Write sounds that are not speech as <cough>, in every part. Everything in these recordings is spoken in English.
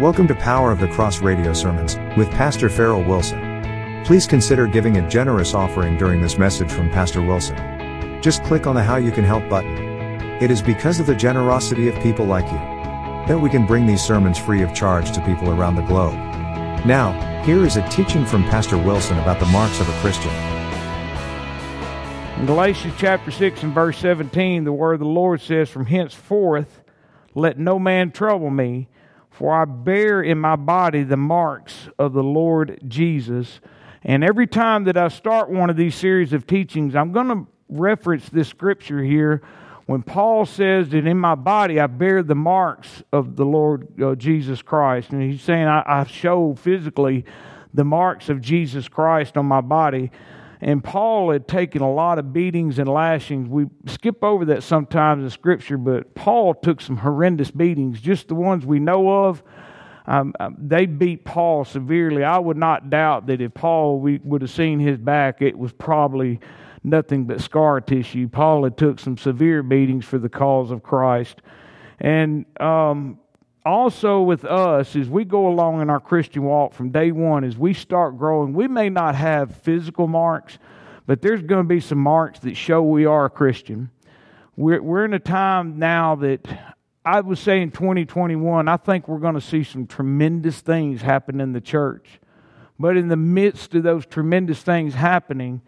Welcome to Power of the Cross radio sermons with Pastor Farrell Wilson. Please consider giving a generous offering during this message from Pastor Wilson. Just click on the How You Can Help button. It is because of the generosity of people like you that we can bring these sermons free of charge to people around the globe. Now, here is a teaching from Pastor Wilson about the marks of a Christian. In Galatians chapter 6 and verse 17, the word of the Lord says, From henceforth let no man trouble me, for I bear in my body the marks of the Lord Jesus. And every time that I start one of these series of teachings, I'm going to reference this scripture here when Paul says that in my body I bear the marks of the Lord uh, Jesus Christ. And he's saying I, I show physically the marks of Jesus Christ on my body. And Paul had taken a lot of beatings and lashings. We skip over that sometimes in Scripture, but Paul took some horrendous beatings, just the ones we know of. Um, um, they beat Paul severely. I would not doubt that if Paul we would have seen his back, it was probably nothing but scar tissue. Paul had took some severe beatings for the cause of Christ, and um, also with us as we go along in our Christian walk from day one, as we start growing, we may not have physical marks, but there's going to be some marks that show we are a Christian. We're, we're in a time now that I would say in 2021, I think we're going to see some tremendous things happen in the church. But in the midst of those tremendous things happening,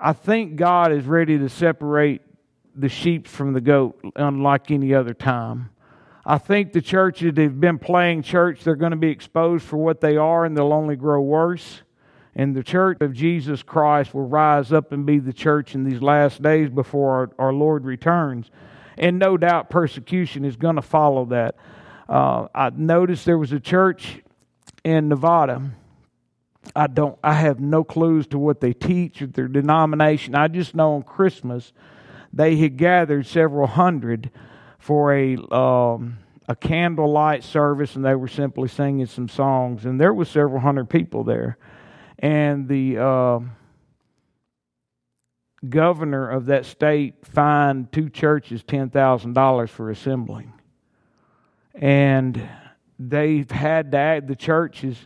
I think God is ready to separate the sheep from the goat unlike any other time. I think the churches that have been playing church, they're going to be exposed for what they are and they'll only grow worse. And the church of Jesus Christ will rise up and be the church in these last days before our, our Lord returns. And no doubt persecution is going to follow that. Uh, I noticed there was a church in Nevada. I don't. I have no clues to what they teach or their denomination. I just know on Christmas they had gathered several hundred for a um, a candlelight service, and they were simply singing some songs, and there was several hundred people there, and the uh, governor of that state fined two churches ten thousand dollars for assembling, and they've had to act, the churches.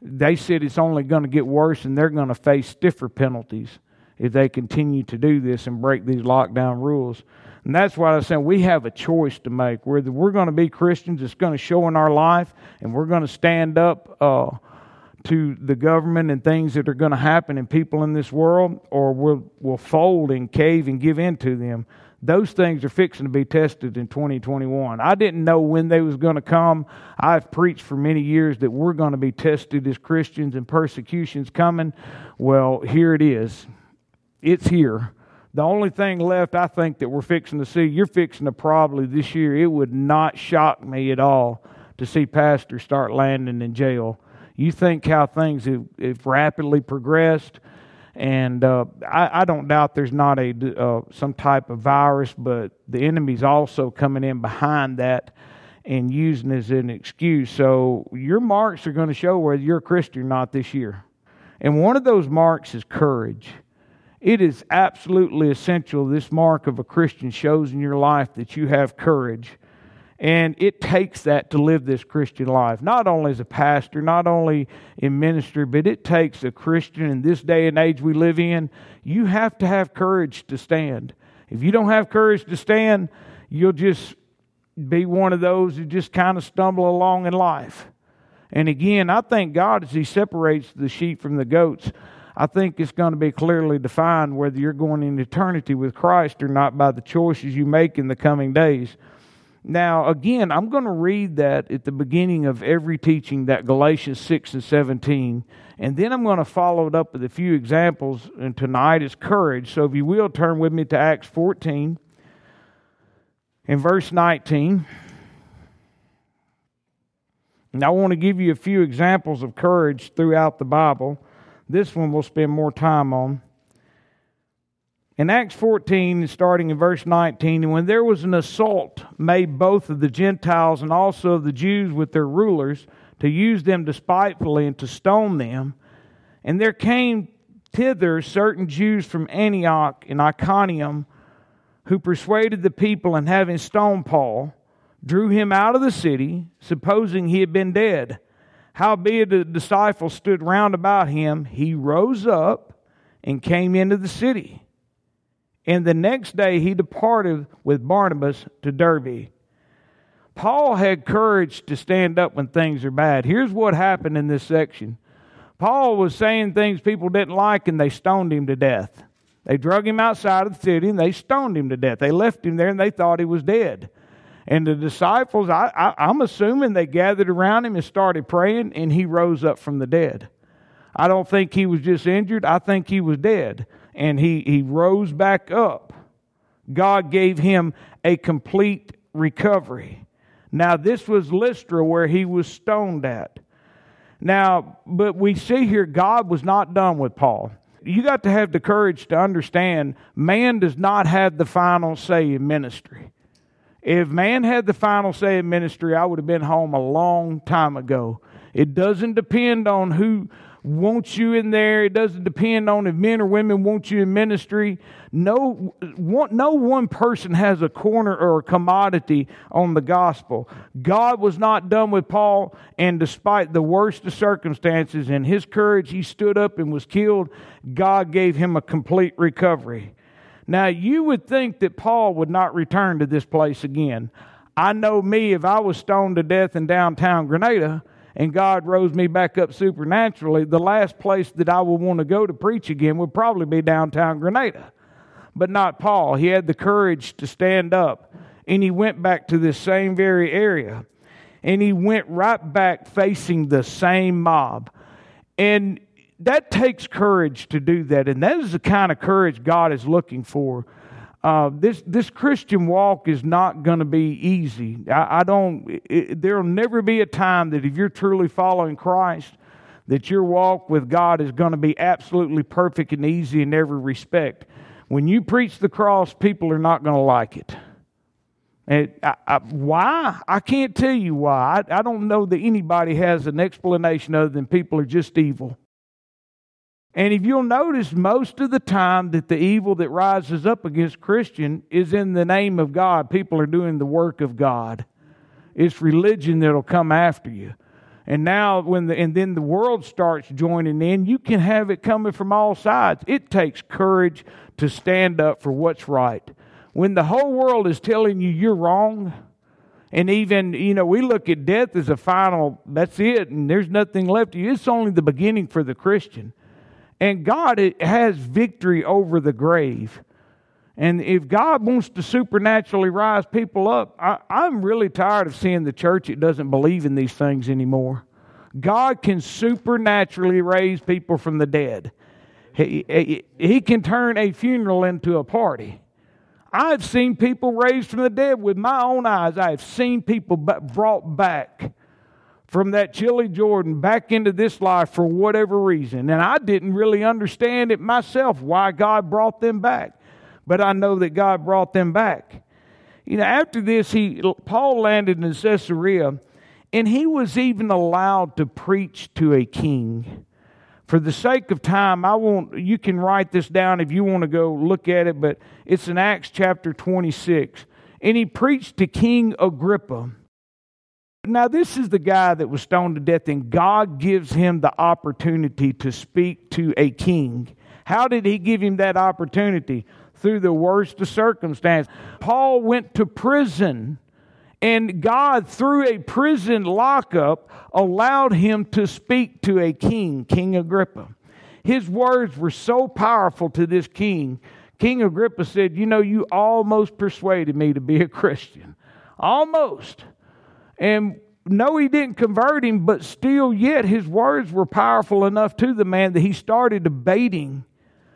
They said it's only going to get worse, and they're going to face stiffer penalties if they continue to do this and break these lockdown rules. And that's why I said we have a choice to make. Whether we're going to be Christians, it's going to show in our life, and we're going to stand up uh, to the government and things that are going to happen and people in this world, or we'll, we'll fold and cave and give in to them. Those things are fixing to be tested in 2021. I didn't know when they was going to come. I've preached for many years that we're going to be tested as Christians and persecution's coming. Well, here it is. It's here the only thing left, I think, that we're fixing to see, you're fixing to probably this year, it would not shock me at all to see pastors start landing in jail. You think how things have, have rapidly progressed, and uh, I, I, don't doubt there's not a uh, some type of virus, but the enemy's also coming in behind that and using as an excuse. So your marks are going to show whether you're a Christian or not this year. And one of those marks is courage. It is absolutely essential this mark of a Christian shows in your life that you have courage. And it takes that to live this Christian life, not only as a pastor, not only in ministry, but it takes a Christian in this day and age we live in. You have to have courage to stand. If you don't have courage to stand, you'll just be one of those who just kind of stumble along in life. And again, I thank God as He separates the sheep from the goats. I think it's going to be clearly defined whether you're going in eternity with Christ or not by the choices you make in the coming days. Now, again, I'm going to read that at the beginning of every teaching, that Galatians 6 and 17, and then I'm going to follow it up with a few examples, and tonight is courage. So if you will, turn with me to Acts 14 in verse 19. And I want to give you a few examples of courage throughout the Bible. This one we'll spend more time on. In Acts 14, starting in verse 19, and when there was an assault made both of the Gentiles and also of the Jews with their rulers to use them despitefully and to stone them, and there came thither certain Jews from Antioch and Iconium who persuaded the people, and having stoned Paul, drew him out of the city, supposing he had been dead. Howbeit the disciples stood round about him, he rose up and came into the city. And the next day he departed with Barnabas to Derbe. Paul had courage to stand up when things are bad. Here's what happened in this section Paul was saying things people didn't like, and they stoned him to death. They drug him outside of the city and they stoned him to death. They left him there and they thought he was dead. And the disciples, I, I, I'm assuming they gathered around him and started praying, and he rose up from the dead. I don't think he was just injured, I think he was dead. And he, he rose back up. God gave him a complete recovery. Now, this was Lystra where he was stoned at. Now, but we see here God was not done with Paul. You got to have the courage to understand man does not have the final say in ministry. If man had the final say in ministry, I would have been home a long time ago. It doesn't depend on who wants you in there. It doesn't depend on if men or women want you in ministry. No one, no one person has a corner or a commodity on the gospel. God was not done with Paul, and despite the worst of circumstances and his courage, he stood up and was killed. God gave him a complete recovery. Now, you would think that Paul would not return to this place again. I know me, if I was stoned to death in downtown Grenada, and God rose me back up supernaturally, the last place that I would want to go to preach again would probably be downtown Grenada. But not Paul. He had the courage to stand up, and he went back to this same very area. And he went right back facing the same mob. And that takes courage to do that. And that is the kind of courage God is looking for uh, this this Christian walk is not going to be easy. I, I don't. there'll never be a time that if you're truly following Christ, that your walk with God is going to be absolutely perfect and easy in every respect. When you preach the cross, people are not going to like it. And I, I, why? I can't tell you why. I, I don't know that anybody has an explanation other than people are just evil. And if you'll notice, most of the time that the evil that rises up against Christian is in the name of God. People are doing the work of God. It's religion that'll come after you. And now, when the, and then the world starts joining in, you can have it coming from all sides. It takes courage to stand up for what's right. When the whole world is telling you you're wrong, and even, you know, we look at death as a final, that's it, and there's nothing left to you. It's only the beginning for the Christian. And God has victory over the grave. And if God wants to supernaturally rise people up, I, am really tired of seeing the church that doesn't believe in these things anymore. God can supernaturally raise people from the dead. He, he, he can turn a funeral into a party. I've seen people raised from the dead with my own eyes. I've seen people brought back from that chilly Jordan back into this life for whatever reason. And I didn't really understand it myself why God brought them back. But I know that God brought them back. You know, after this, he Paul landed in Caesarea, and he was even allowed to preach to a king. For the sake of time, I won't you can write this down if you want to go look at it, but it's in Acts chapter 26. And he preached to King Agrippa. Now, this is the guy that was stoned to death, and God gives him the opportunity to speak to a king. How did he give him that opportunity? Through the worst of circumstances. Paul went to prison, and God, through a prison lockup, allowed him to speak to a king, King Agrippa. His words were so powerful to this king. King Agrippa said, You know, you almost persuaded me to be a Christian. Almost. And no, he didn't convert him, but still, yet his words were powerful enough to the man that he started debating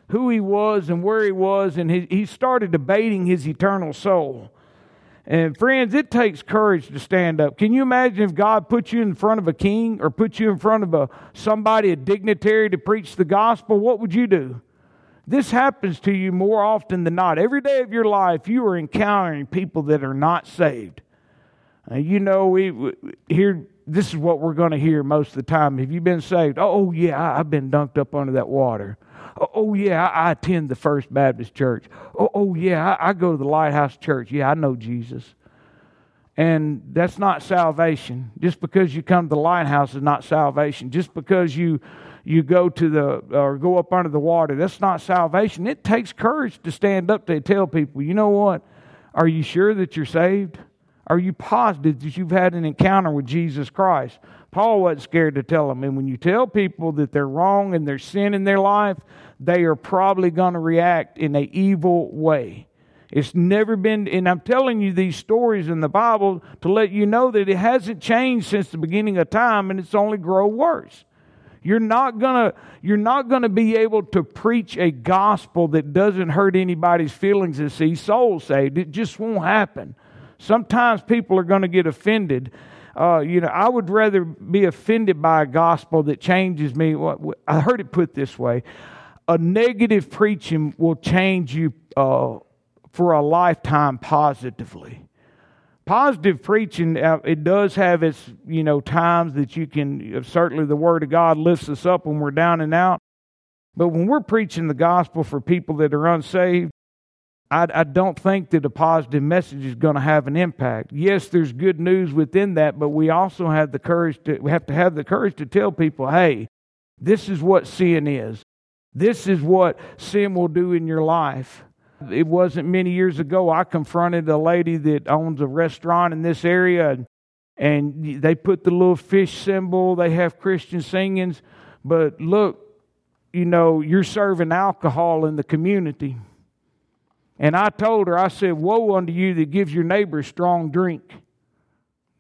who he was and where he was, and he, started debating his eternal soul. And friends, it takes courage to stand up. Can you imagine if God put you in front of a king or put you in front of a somebody, a dignitary, to preach the gospel? What would you do? This happens to you more often than not. Every day of your life, you are encountering people that are not saved. Uh, you know, we, we here. This is what we're going to hear most of the time. Have you been saved? Oh, yeah, I, have been dunked up under that water. Oh, oh yeah, I, attend the First Baptist Church. Oh, oh yeah, I, I go to the Lighthouse Church. Yeah, I know Jesus. And that's not salvation. Just because you come to the lighthouse is not salvation. Just because you you go to the or go up under the water, that's not salvation. It takes courage to stand up to tell people, you know what? Are you sure that you're saved? Are you positive that you've had an encounter with Jesus Christ? Paul wasn't scared to tell them. And when you tell people that they're wrong and there's sin in their life, they are probably going to react in an evil way. It's never been, and I'm telling you these stories in the Bible to let you know that it hasn't changed since the beginning of time and it's only grow worse. You're not gonna, you're not gonna be able to preach a gospel that doesn't hurt anybody's feelings and see souls saved. It just won't happen. Sometimes people are going to get offended. Uh, you know, I would rather be offended by a gospel that changes me. I heard it put this way: a negative preaching will change you uh, for a lifetime positively. Positive preaching, uh, it does have its, you know, times that you can, certainly the Word of God lifts us up when we're down and out. But when we're preaching the gospel for people that are unsaved, I, I don't think that a positive message is going to have an impact. Yes, there's good news within that, but we also have the courage to, we have to have the courage to tell people, hey, this is what sin is. This is what sin will do in your life. It wasn't many years ago I confronted a lady that owns a restaurant in this area and, and they put the little fish symbol, they have Christian singings, but look, you know, you're serving alcohol in the community. And I told her, I said, Woe unto you that gives your neighbor strong drink.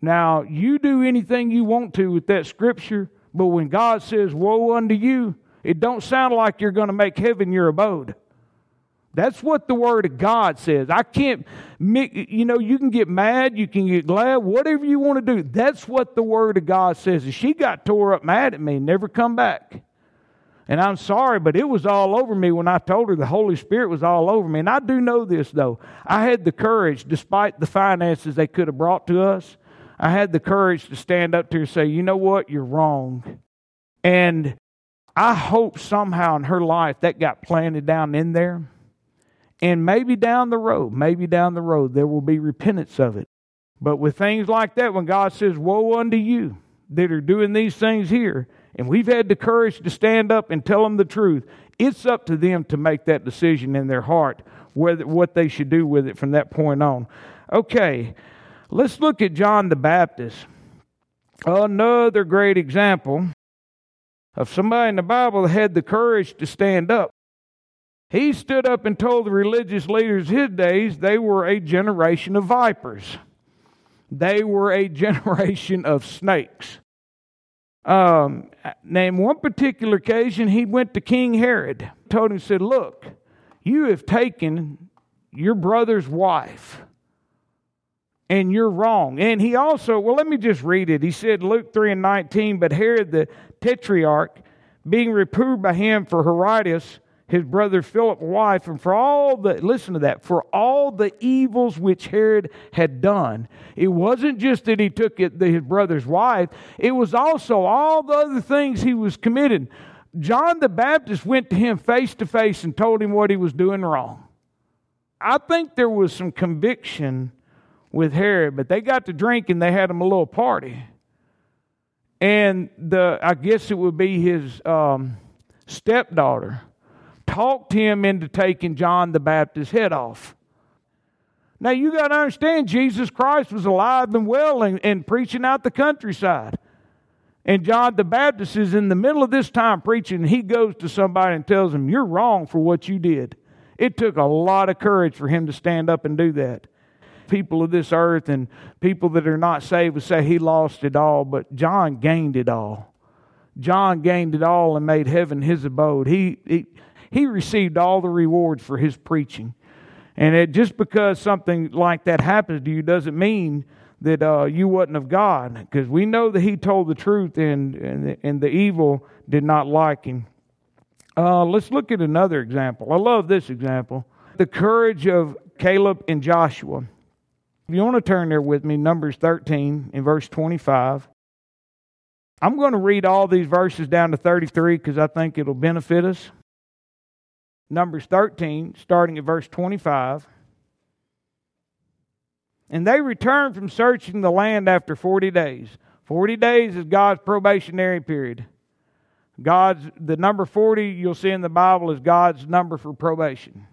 Now, you do anything you want to with that scripture, but when God says, Woe unto you, it don't sound like you're going to make heaven your abode. That's what the Word of God says. I can't, you know, you can get mad, you can get glad, whatever you want to do. That's what the Word of God says. And she got tore up mad at me, never come back. And I'm sorry, but it was all over me when I told her the Holy Spirit was all over me. And I do know this, though. I had the courage, despite the finances they could have brought to us, I had the courage to stand up to her and say, you know what, you're wrong. And I hope somehow in her life that got planted down in there and maybe down the road, maybe down the road, there will be repentance of it. But with things like that, when God says, Woe unto you that are doing these things here, and we've had the courage to stand up and tell them the truth, it's up to them to make that decision in their heart, whether, what they should do with it from that point on. Okay, let's look at John the Baptist. Another great example of somebody in the Bible that had the courage to stand up he stood up and told the religious leaders his days they were a generation of vipers. They were a generation of snakes. Um, name one particular occasion, he went to King Herod, told him, said, Look, you have taken your brother's wife, and you're wrong. And he also, well, let me just read it. He said, Luke 3 and 19, but Herod the tetrarch, being reproved by him for Herodias, his brother Philip's wife, and for all the, listen to that, for all the evils which Herod had done. It wasn't just that he took it, his brother's wife, it was also all the other things he was committing. John the Baptist went to him face to face and told him what he was doing wrong. I think there was some conviction with Herod, but they got to drink and they had him a little party. And the, I guess it would be his um, stepdaughter talked him into taking John the Baptist's head off. Now you got to understand, Jesus Christ was alive and well and, and preaching out the countryside. And John the Baptist is in the middle of this time preaching, and he goes to somebody and tells him, You're wrong for what you did. It took a lot of courage for him to stand up and do that. People of this earth and people that are not saved would say he lost it all, but John gained it all. John gained it all and made heaven his abode. He, he he received all the rewards for his preaching. And it, just because something like that happens to you doesn't mean that uh, you wasn't of God, because we know that he told the truth and, and, and the evil did not like him. Uh, let's look at another example. I love this example the courage of Caleb and Joshua. If you want to turn there with me, Numbers 13 in verse 25. I'm going to read all these verses down to 33 because I think it'll benefit us. Numbers 13, starting at verse 25. And they returned from searching the land after 40 days. 40 days is God's probationary period. God's the number 40 you'll see in the Bible is God's number for probation.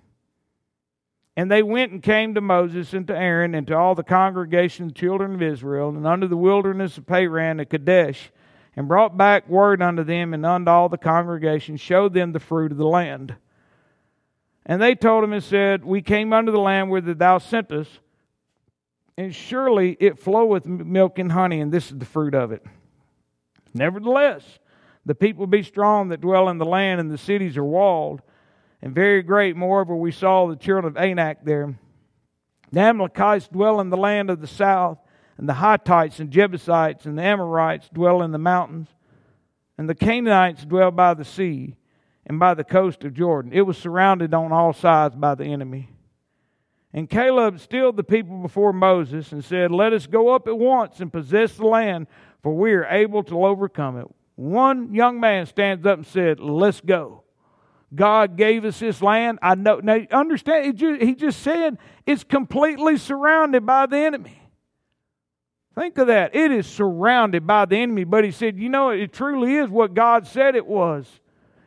And they went and came to Moses and to Aaron and to all the congregation of the children of Israel and unto the wilderness of Paran and Kadesh and brought back word unto them and unto all the congregation, showed them the fruit of the land. And they told him and said, We came unto the land whither thou sentest, us, and surely it floweth milk and honey, and this is the fruit of it. Nevertheless, the people be strong that dwell in the land, and the cities are walled and very great. Moreover, we saw the children of Anak there. The Amalekites dwell in the land of the south, and the Hittites and Jebusites and the Amorites dwell in the mountains, and the Canaanites dwell by the sea and by the coast of Jordan. It was surrounded on all sides by the enemy. And Caleb stilled the people before Moses and said, Let us go up at once and possess the land, for we are able to overcome it. One young man stands up and said, Let's go. God gave us this land. I know. Now, understand, he just said it's completely surrounded by the enemy. Think of that. It is surrounded by the enemy. But he said, you know, it truly is what God said it was.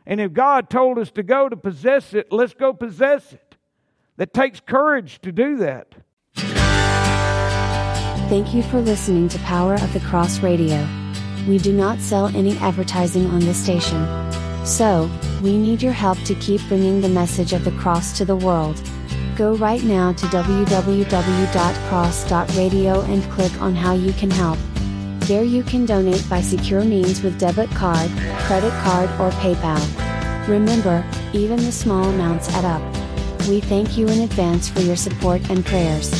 And if God told us to go to possess it, let's go possess it. That takes courage to do that. Thank you for listening to Power of the Cross Radio. We do not sell any advertising on this station. So, we need your help to keep bringing the message of the cross to the world. Go right now to www.cross.radio and click on how you can help. There you can donate by secure means with debit card, credit card, or PayPal. Remember, even the small amounts add up. We thank you in advance for your support and prayers.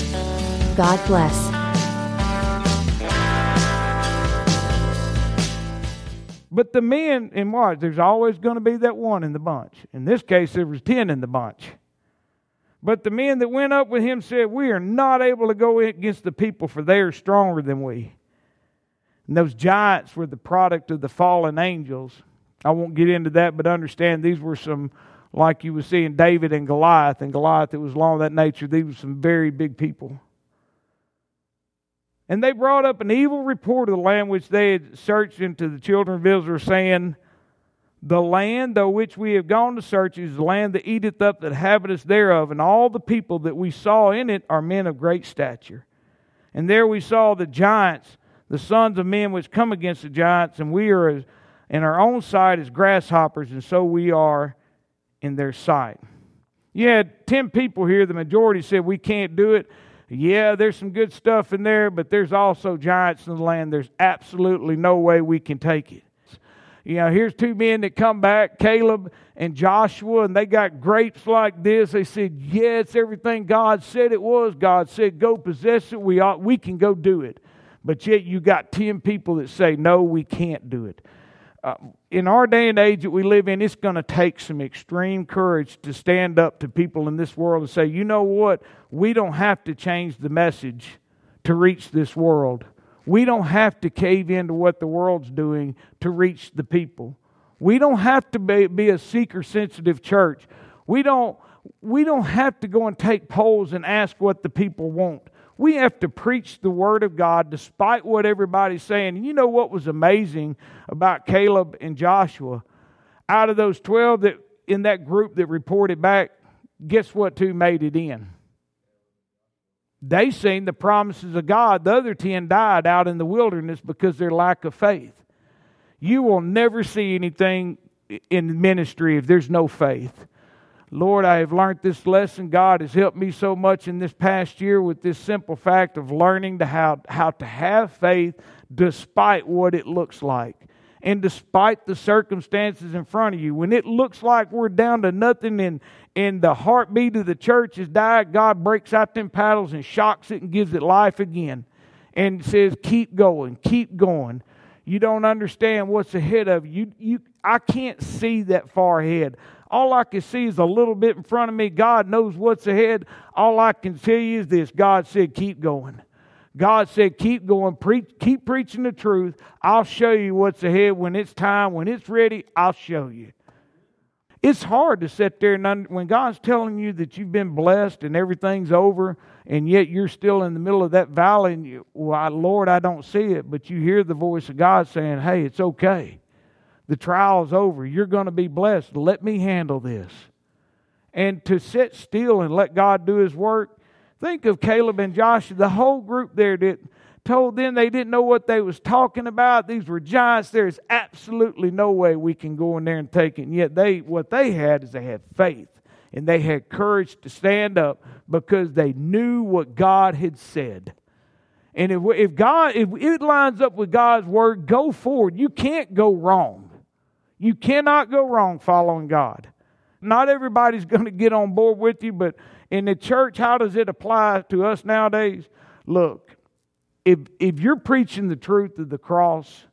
God bless. But the men, in watch, there's always going to be that one in the bunch. In this case, there was ten in the bunch. But the men that went up with him said, We are not able to go against the people, for they are stronger than we. And those giants were the product of the fallen angels. I won't get into that, but understand these were some, like you were seeing David and Goliath, and Goliath, it was along that nature. These were some very big people. And they brought up an evil report of the land which they had searched into the children of Israel, saying, the land though which we have gone to search is the land that eateth up the inhabitants thereof, and all the people that we saw in it are men of great stature. And there we saw the giants, the sons of men which come against the giants, and we are in our own sight as grasshoppers, and so we are in their sight. You had 10 people here, the majority said we can't do it. Yeah, there's some good stuff in there, but there's also giants in the land. There's absolutely no way we can take it. You know, here's two men that come back, Caleb and Joshua, and they got grapes like this. They said, Yeah, it's everything God said it was. God said, Go possess it. We, ought, we can go do it. But yet you got 10 people that say, No, we can't do it. Uh, in our day and age that we live in, it's going to take some extreme courage to stand up to people in this world and say, You know what? We don't have to change the message to reach this world. We don't have to cave into what the world's doing to reach the people. We don't have to be, be a seeker sensitive church. We don't, we don't have to go and take polls and ask what the people want. We have to preach the Word of God despite what everybody's saying. And you know what was amazing about Caleb and Joshua? Out of those 12 that in that group that reported back, guess what two made it in? They seen the promises of God. The other 10 died out in the wilderness because their lack of faith. You will never see anything in ministry if there's no faith. Lord, I have learned this lesson. God has helped me so much in this past year with this simple fact of learning to how, how to have faith despite what it looks like and despite the circumstances in front of you. When it looks like we're down to nothing and, and the heartbeat of the church has died, God breaks out them paddles and shocks it and gives it life again and says, Keep going, keep going. You don't understand what's ahead of you. you, you I can't see that far ahead. All I can see is a little bit in front of me. God knows what's ahead. All I can tell you is this God said, Keep going. God said, Keep going, keep preaching the truth. I'll show you what's ahead when it's time, when it's ready, I'll show you. It's hard to sit there and under, when God's telling you that you've been blessed and everything's over, and yet you're still in the middle of that valley, and you, well, Lord, I don't see it, but you hear the voice of God saying, "Hey, it's okay. The trial's over. You're going to be blessed. Let me handle this." And to sit still and let God do His work. Think of Caleb and Joshua, the whole group there that told them they didn't know what they was talking about. These were giants. There's absolutely no way we can go in there and take it. And yet they what they had is they had faith and they had courage to stand up because they knew what God had said. And if, if God if it lines up with God's word, go forward. You can't go wrong. You cannot go wrong following God. Not everybody's <laughs> going to get on board with you, but in the church, how does it apply to us nowadays? Look, if, if you're preaching the truth of the cross,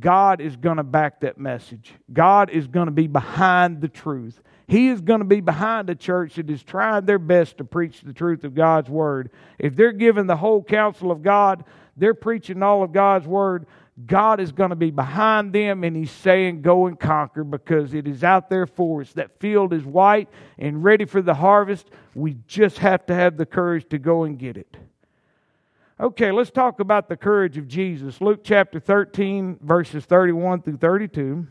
God is going to back that message. God is going to be behind the truth. He is going to be behind a church that is trying their best to preach the truth of God's word. If they're giving the whole counsel of God, they're preaching all of God's word. God is going to be behind them, and He's saying, Go and conquer because it is out there for us. That field is white and ready for the harvest. We just have to have the courage to go and get it. Okay, let's talk about the courage of Jesus. Luke chapter 13, verses 31 through 32.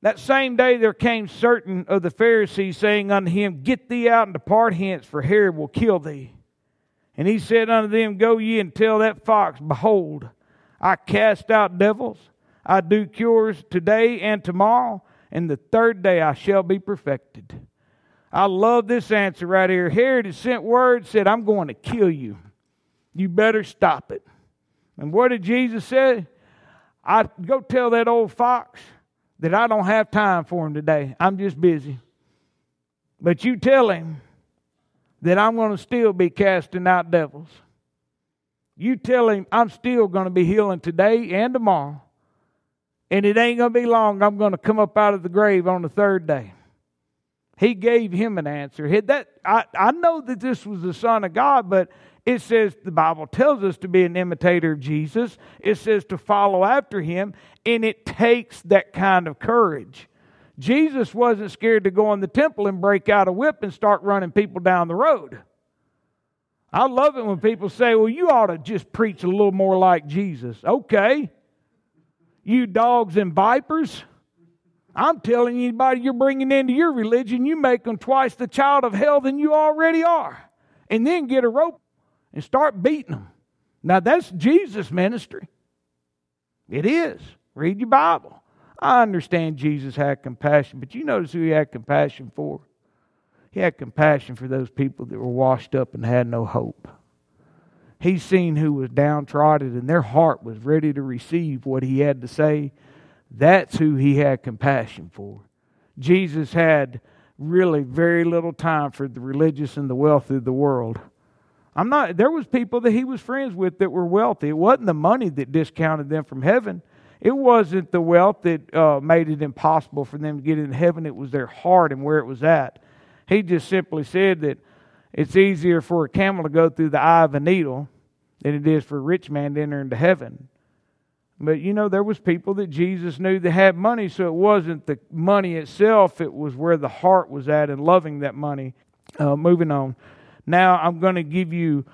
That same day there came certain of the Pharisees, saying unto him, Get thee out and depart hence, for Herod will kill thee. And he said unto them, Go ye and tell that fox, Behold, I cast out devils, I do cures today and tomorrow, and the third day I shall be perfected. I love this answer right here. Herod had sent word, said, I'm going to kill you. You better stop it. And what did Jesus say? I go tell that old fox that I don't have time for him today. I'm just busy. But you tell him that I'm going to still be casting out devils. You tell him I'm still going to be healing today and tomorrow. And it ain't going to be long. I'm going to come up out of the grave on the third day. He gave him an answer. That, I, I know that this was the Son of God, but it says the Bible tells us to be an imitator of Jesus. It says to follow after him, and it takes that kind of courage. Jesus wasn't scared to go in the temple and break out a whip and start running people down the road. I love it when people say, well, you ought to just preach a little more like Jesus. Okay. You dogs and vipers. I'm telling anybody you're bringing into your religion, you make them twice the child of hell than you already are. And then get a rope and start beating them. Now, that's Jesus' ministry. It is. Read your Bible. I understand Jesus had compassion, but you notice who he had compassion for? He had compassion for those people that were washed up and had no hope. He seen who was downtrodden and their heart was ready to receive what he had to say that's who he had compassion for. Jesus had really very little time for the religious and the wealthy of the world. I'm not there was people that he was friends with that were wealthy. It wasn't the money that discounted them from heaven. It wasn't the wealth that uh, made it impossible for them to get in heaven. It was their heart and where it was at. He just simply said that it's easier for a camel to go through the eye of a needle than it is for a rich man to enter into heaven. But you know, there was people that Jesus knew that had money, so it wasn't the money itself, it was where the heart was at and loving that money. Uh, moving on. Now I'm going to give you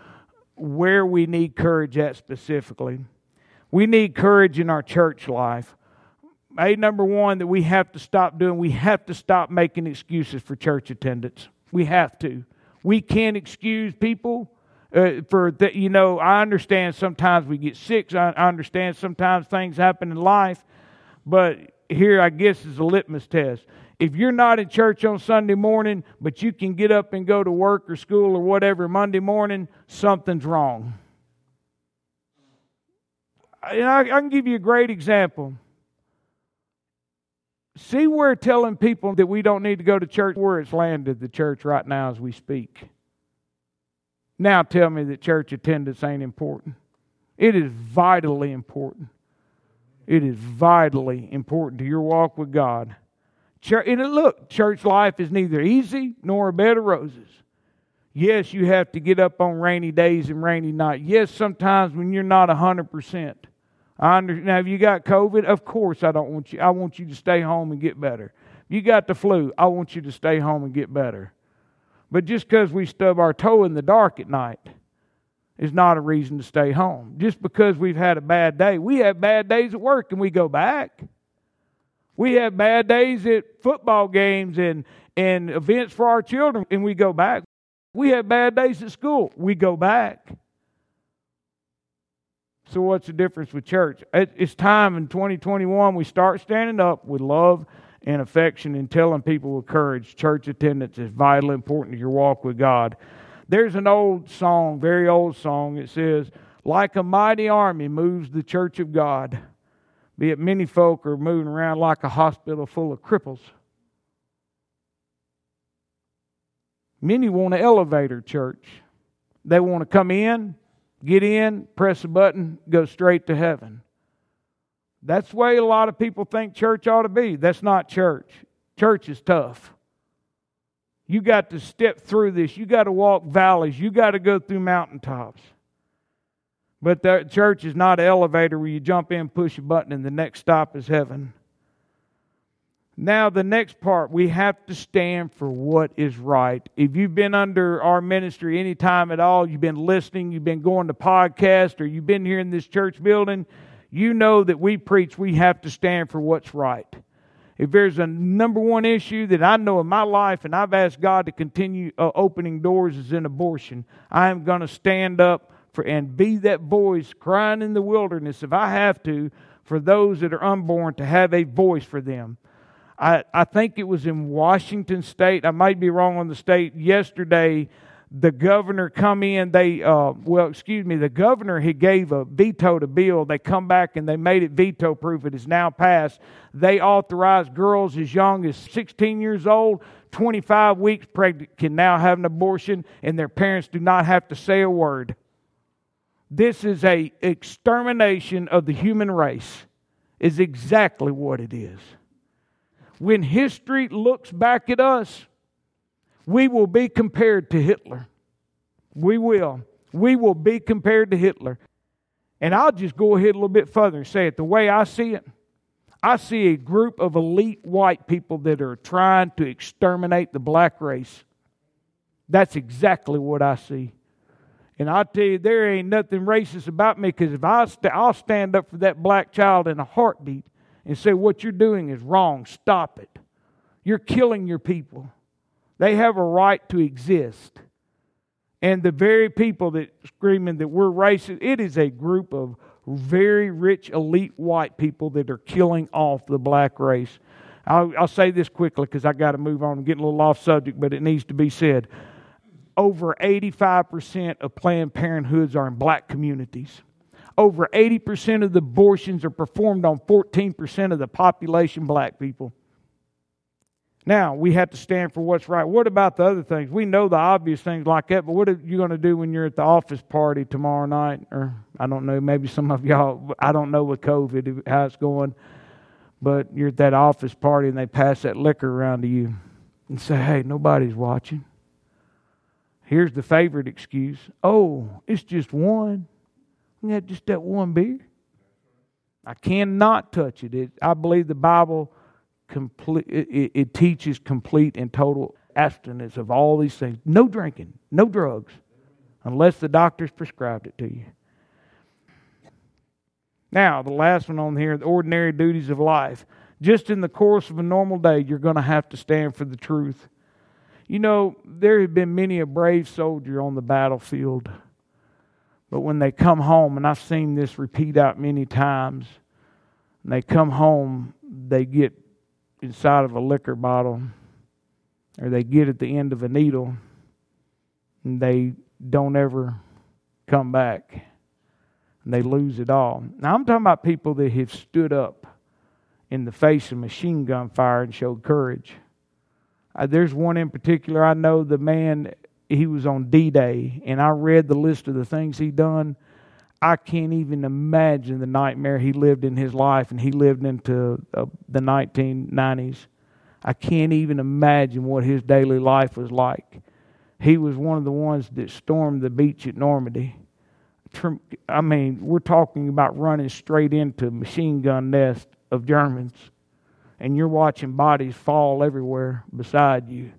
where we need courage at specifically. We need courage in our church life. A number one that we have to stop doing, we have to stop making excuses for church attendance. We have to. We can't excuse people uh, for that, you know, I understand sometimes we get sick. I, I understand sometimes things happen in life, but here I guess is a litmus test. If you're not in church on Sunday morning, but you can get up and go to work or school or whatever Monday morning, something's wrong. And I, I can give you a great example. See, we're telling people that we don't need to go to church where it's landed, the church right now as we speak. Now tell me that church attendance ain't important. It is vitally important. It is vitally important to your walk with God. Church, and look, church life is neither easy nor a bed of roses. Yes, you have to get up on rainy days and rainy nights. Yes, sometimes when you're not 100%. I understand. Now, if you got COVID, of course I don't want you. I want you to stay home and get better. If you got the flu, I want you to stay home and get better. But just because we stub our toe in the dark at night is not a reason to stay home. Just because we've had a bad day, we have bad days at work and we go back. We have bad days at football games and, and events for our children and we go back. We have bad days at school, we go back. So, what's the difference with church? It's time in 2021 we start standing up with love and affection and telling people with courage church attendance is vitally important to your walk with God. There's an old song, very old song. It says, Like a mighty army moves the church of God, be it many folk are moving around like a hospital full of cripples. Many want an elevator church. They want to come in, get in, press a button, go straight to heaven. That's the way a lot of people think church ought to be. That's not church. Church is tough. You got to step through this. You got to walk valleys. You got to go through mountaintops. But the church is not an elevator where you jump in, push a button, and the next stop is heaven. Now, the next part, we have to stand for what is right. If you've been under our ministry any time at all, you've been listening, you've been going to podcasts, or you've been here in this church building, you know that we preach we have to stand for what's right. If there's a number one issue that I know in my life, and I've asked God to continue uh, opening doors, is in abortion, I am going to stand up for and be that voice crying in the wilderness if I have to for those that are unborn to have a voice for them. I, I think it was in Washington State. I might be wrong on the state. Yesterday, the governor come in. They uh, well, excuse me. The governor he gave a veto to bill. They come back and they made it veto proof. It is now passed. They authorized girls as young as 16 years old, 25 weeks pregnant, can now have an abortion, and their parents do not have to say a word. This is a extermination of the human race. Is exactly what it is when history looks back at us, we will be compared to Hitler. We will. We will be compared to Hitler. And I'll just go ahead a little bit further and say it the way I see it. I see a group of elite white people that are trying to exterminate the black race. That's exactly what I see. And I tell you, there ain't nothing racist about me because if I st- I'll stand up for that black child in a heartbeat and say, What you're doing is wrong. Stop it. You're killing your people. They have a right to exist. And the very people that screaming that we're racist, it is a group of very rich, elite white people that are killing off the black race. I'll, I'll say this quickly because I got to move on. I'm getting a little off subject, but it needs to be said. Over 85% of Planned Parenthoods are in black communities over 80% of the abortions are performed on 14% of the population, black people. Now, we have to stand for what's right. What about the other things? We know the obvious things like that, but what are you going to do when you're at the office party tomorrow night? Or, I don't know, maybe some of y'all, I don't know with COVID how it's going, but you're at that office party and they pass that liquor around to you and say, hey, nobody's watching. Here's the favorite excuse oh, it's just one. Yeah, just that one beer. I cannot touch it. it I believe the Bible complete, it, it teaches complete and total abstinence of all these things. No drinking, no drugs, unless the doctor's prescribed it to you. Now, the last one on here the ordinary duties of life. Just in the course of a normal day, you're going to have to stand for the truth. You know, there have been many a brave soldier on the battlefield but when they come home, and I've seen this repeat out many times, they come home, they get inside of a liquor bottle, or they get at the end of a needle, and they don't ever come back. And they lose it all. Now, I'm talking about people that have stood up in the face of machine gun fire and showed courage. Uh, there's one in particular I know the man he was on D Day, and I read the list of the things he done. I can't even imagine the nightmare he lived in his life, and he lived into uh, the 1990s. I can't even imagine what his daily life was like. He was one of the ones that stormed the beach at Normandy. I mean, we're talking about running straight into machine gun nest of Germans, and you're watching bodies fall everywhere beside you.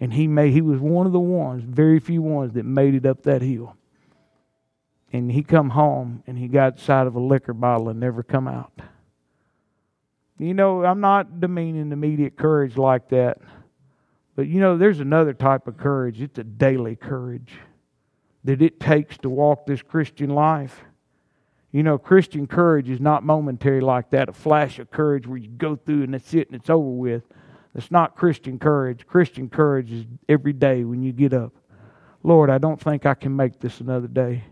And he made he was one of the ones, very few ones that made it up that hill. And he come home and he got side of a liquor bottle and never come out. You know, I'm not demeaning immediate courage like that. But you know, there's another type of courage. It's a daily courage that it takes to walk this Christian life. You know, Christian courage is not momentary like that, a flash of courage where you go through and that's it and it's over with. That's not Christian courage. Christian courage is every day when you get up. Lord, I don't think I can make this another day.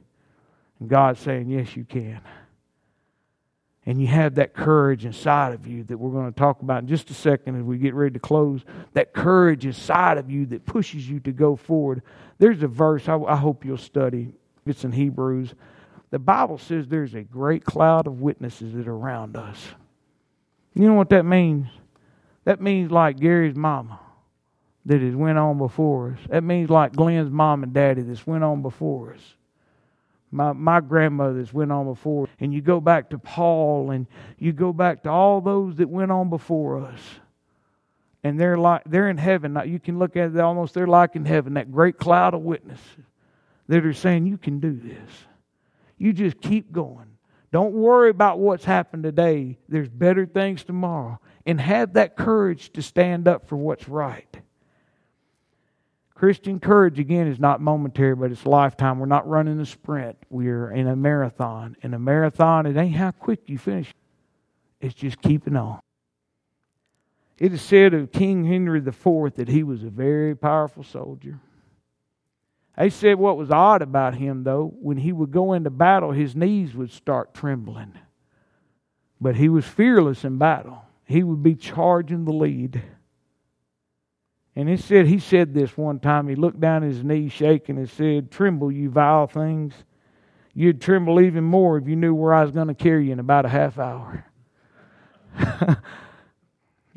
And God's saying, Yes, you can and you have that courage inside of you that we're going to talk about in just a second as we get ready to close. That courage inside of you that pushes you to go forward. There's a verse I, I hope you'll study. It's in Hebrews. The Bible says there's a great cloud of witnesses that are around us. You know what that means? That means like Gary's mama that has went on before us. That means like Glenn's mom and daddy that's went on before us my, my grandmothers went on before. And you go back to Paul and you go back to all those that went on before us. And they're like they're in heaven. You can look at it almost they're like in heaven, that great cloud of witnesses that are saying, You can do this. You just keep going. Don't worry about what's happened today. There's better things tomorrow. And have that courage to stand up for what's right. Christian courage, again, is not momentary, but it's lifetime. We're not running a sprint. We're in a marathon. In a marathon, it ain't how quick you finish, it's just keeping on. It is said of King Henry IV that he was a very powerful soldier. They said what was odd about him, though, when he would go into battle, his knees would start trembling. But he was fearless in battle. He would be charging the lead. And he said, he said this one time. He looked down his knees shaking and said, Tremble, you vile things. You'd tremble even more if you knew where I was going to carry you in about a half hour. <laughs>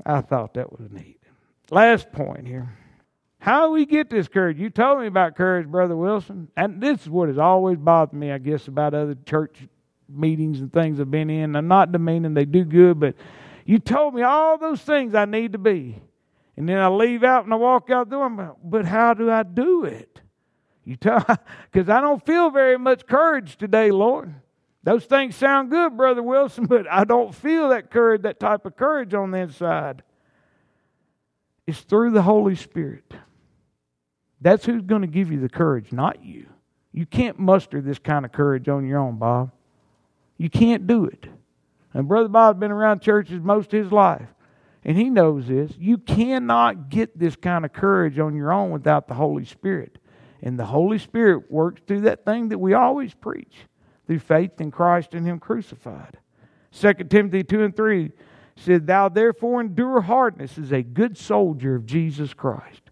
I thought that was neat. Last point here. How do we get this courage? You told me about courage, Brother Wilson. And this is what has always bothered me, I guess, about other church meetings and things I've been in. I'm not demeaning, they do good, but you told me all those things I need to be. And then I leave out and I walk out the door. But how do I do it? You tell <laughs> because I don't feel very much courage today, Lord. Those things sound good, Brother Wilson, <laughs> but I don't feel that courage, that type of courage on the inside. It's through the Holy Spirit. That's who's going to give you the courage, not you. You can't muster this kind of courage on your own, Bob. You can't do it. And Brother Bob's been around churches most of his life and he knows this, you cannot get this kind of courage on your own without the Holy Spirit. And the Holy Spirit works through that thing that we always preach through faith in Christ and Him crucified. 2 Timothy 2 and 3 said, Thou therefore endure hardness as a good soldier of Jesus Christ.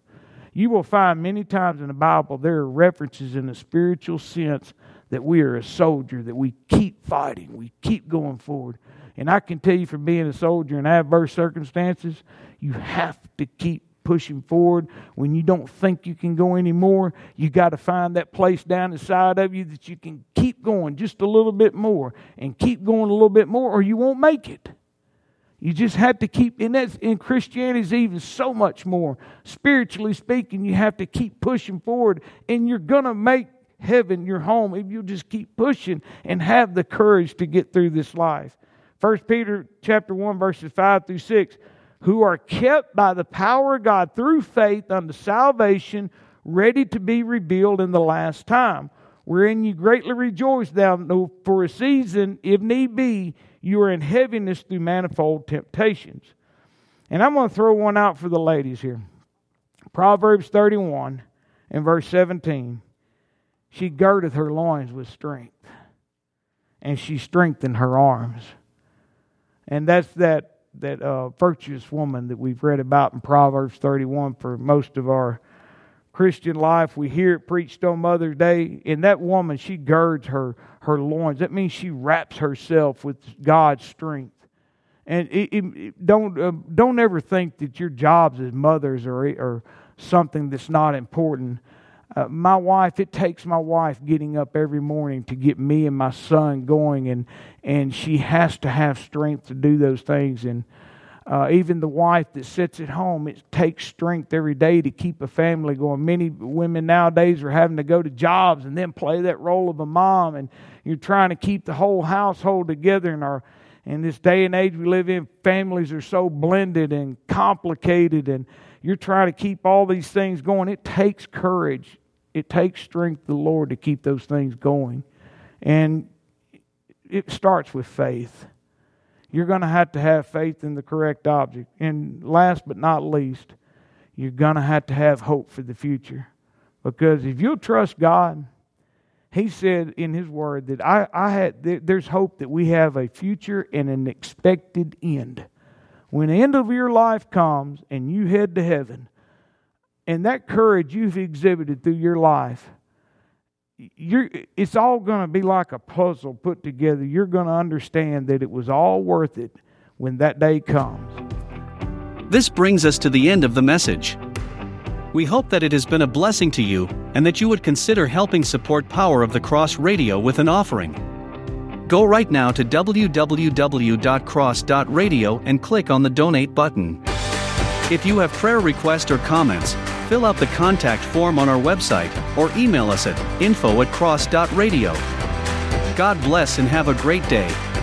You will find many times in the Bible there are references in a spiritual sense that we are a soldier, that we keep fighting, we keep going forward. And I can tell you from being a soldier in adverse circumstances, you have to keep pushing forward. When you don't think you can go anymore, you got to find that place down inside of you that you can keep going just a little bit more and keep going a little bit more, or you won't make it. You just have to keep, and that's in Christianity is even so much more. Spiritually speaking, you have to keep pushing forward, and you're to make heaven your home if you just keep pushing and have the courage to get through this life. 1 Peter chapter 1 verses 5 through 6 who are kept by the power of God through faith unto salvation ready to be revealed in the last time. Wherein you greatly rejoice thou for a season if need be you are in heaviness through manifold temptations. And i'm going to throw one out for the ladies here. Proverbs 31 and verse 17 she girdeth her loins with strength and she strengthened her arms and that's that that uh, virtuous woman that we've read about in Proverbs 31 for most of our Christian life. We hear it preached on Mother's Day, and that woman she girds her her loins. That means she wraps herself with God's strength. And it, it, don't uh, don't ever think that your jobs as mothers are or something that's not important. Uh, my wife, it takes my wife getting up every morning to get me and my son going, and and she has to have strength to do those things. And uh, even the wife that sits at home, it takes strength every day to keep a family going. Many women nowadays are having to go to jobs and then play that role of a mom, and you're trying to keep the whole household together. And our in this day and age we live in, families are so blended and complicated, and you're trying to keep all these things going. It takes courage. It takes strength of the Lord to keep those things going. And it starts with faith you're going to have to have faith in the correct object. And last but not least, you're going to have to have hope for the future. Because if you'll trust God, He said in His Word that I, I had, there's hope that we have a future and an expected end. When the end of your life comes and you head to heaven, and that courage you've exhibited through your life, you're, it's all going to be like a puzzle put together. You're going to understand that it was all worth it when that day comes. This brings us to the end of the message. We hope that it has been a blessing to you and that you would consider helping support Power of the Cross Radio with an offering. Go right now to www.cross.radio and click on the donate button. If you have prayer requests or comments, fill out the contact form on our website or email us at info at cross.radio. God bless and have a great day.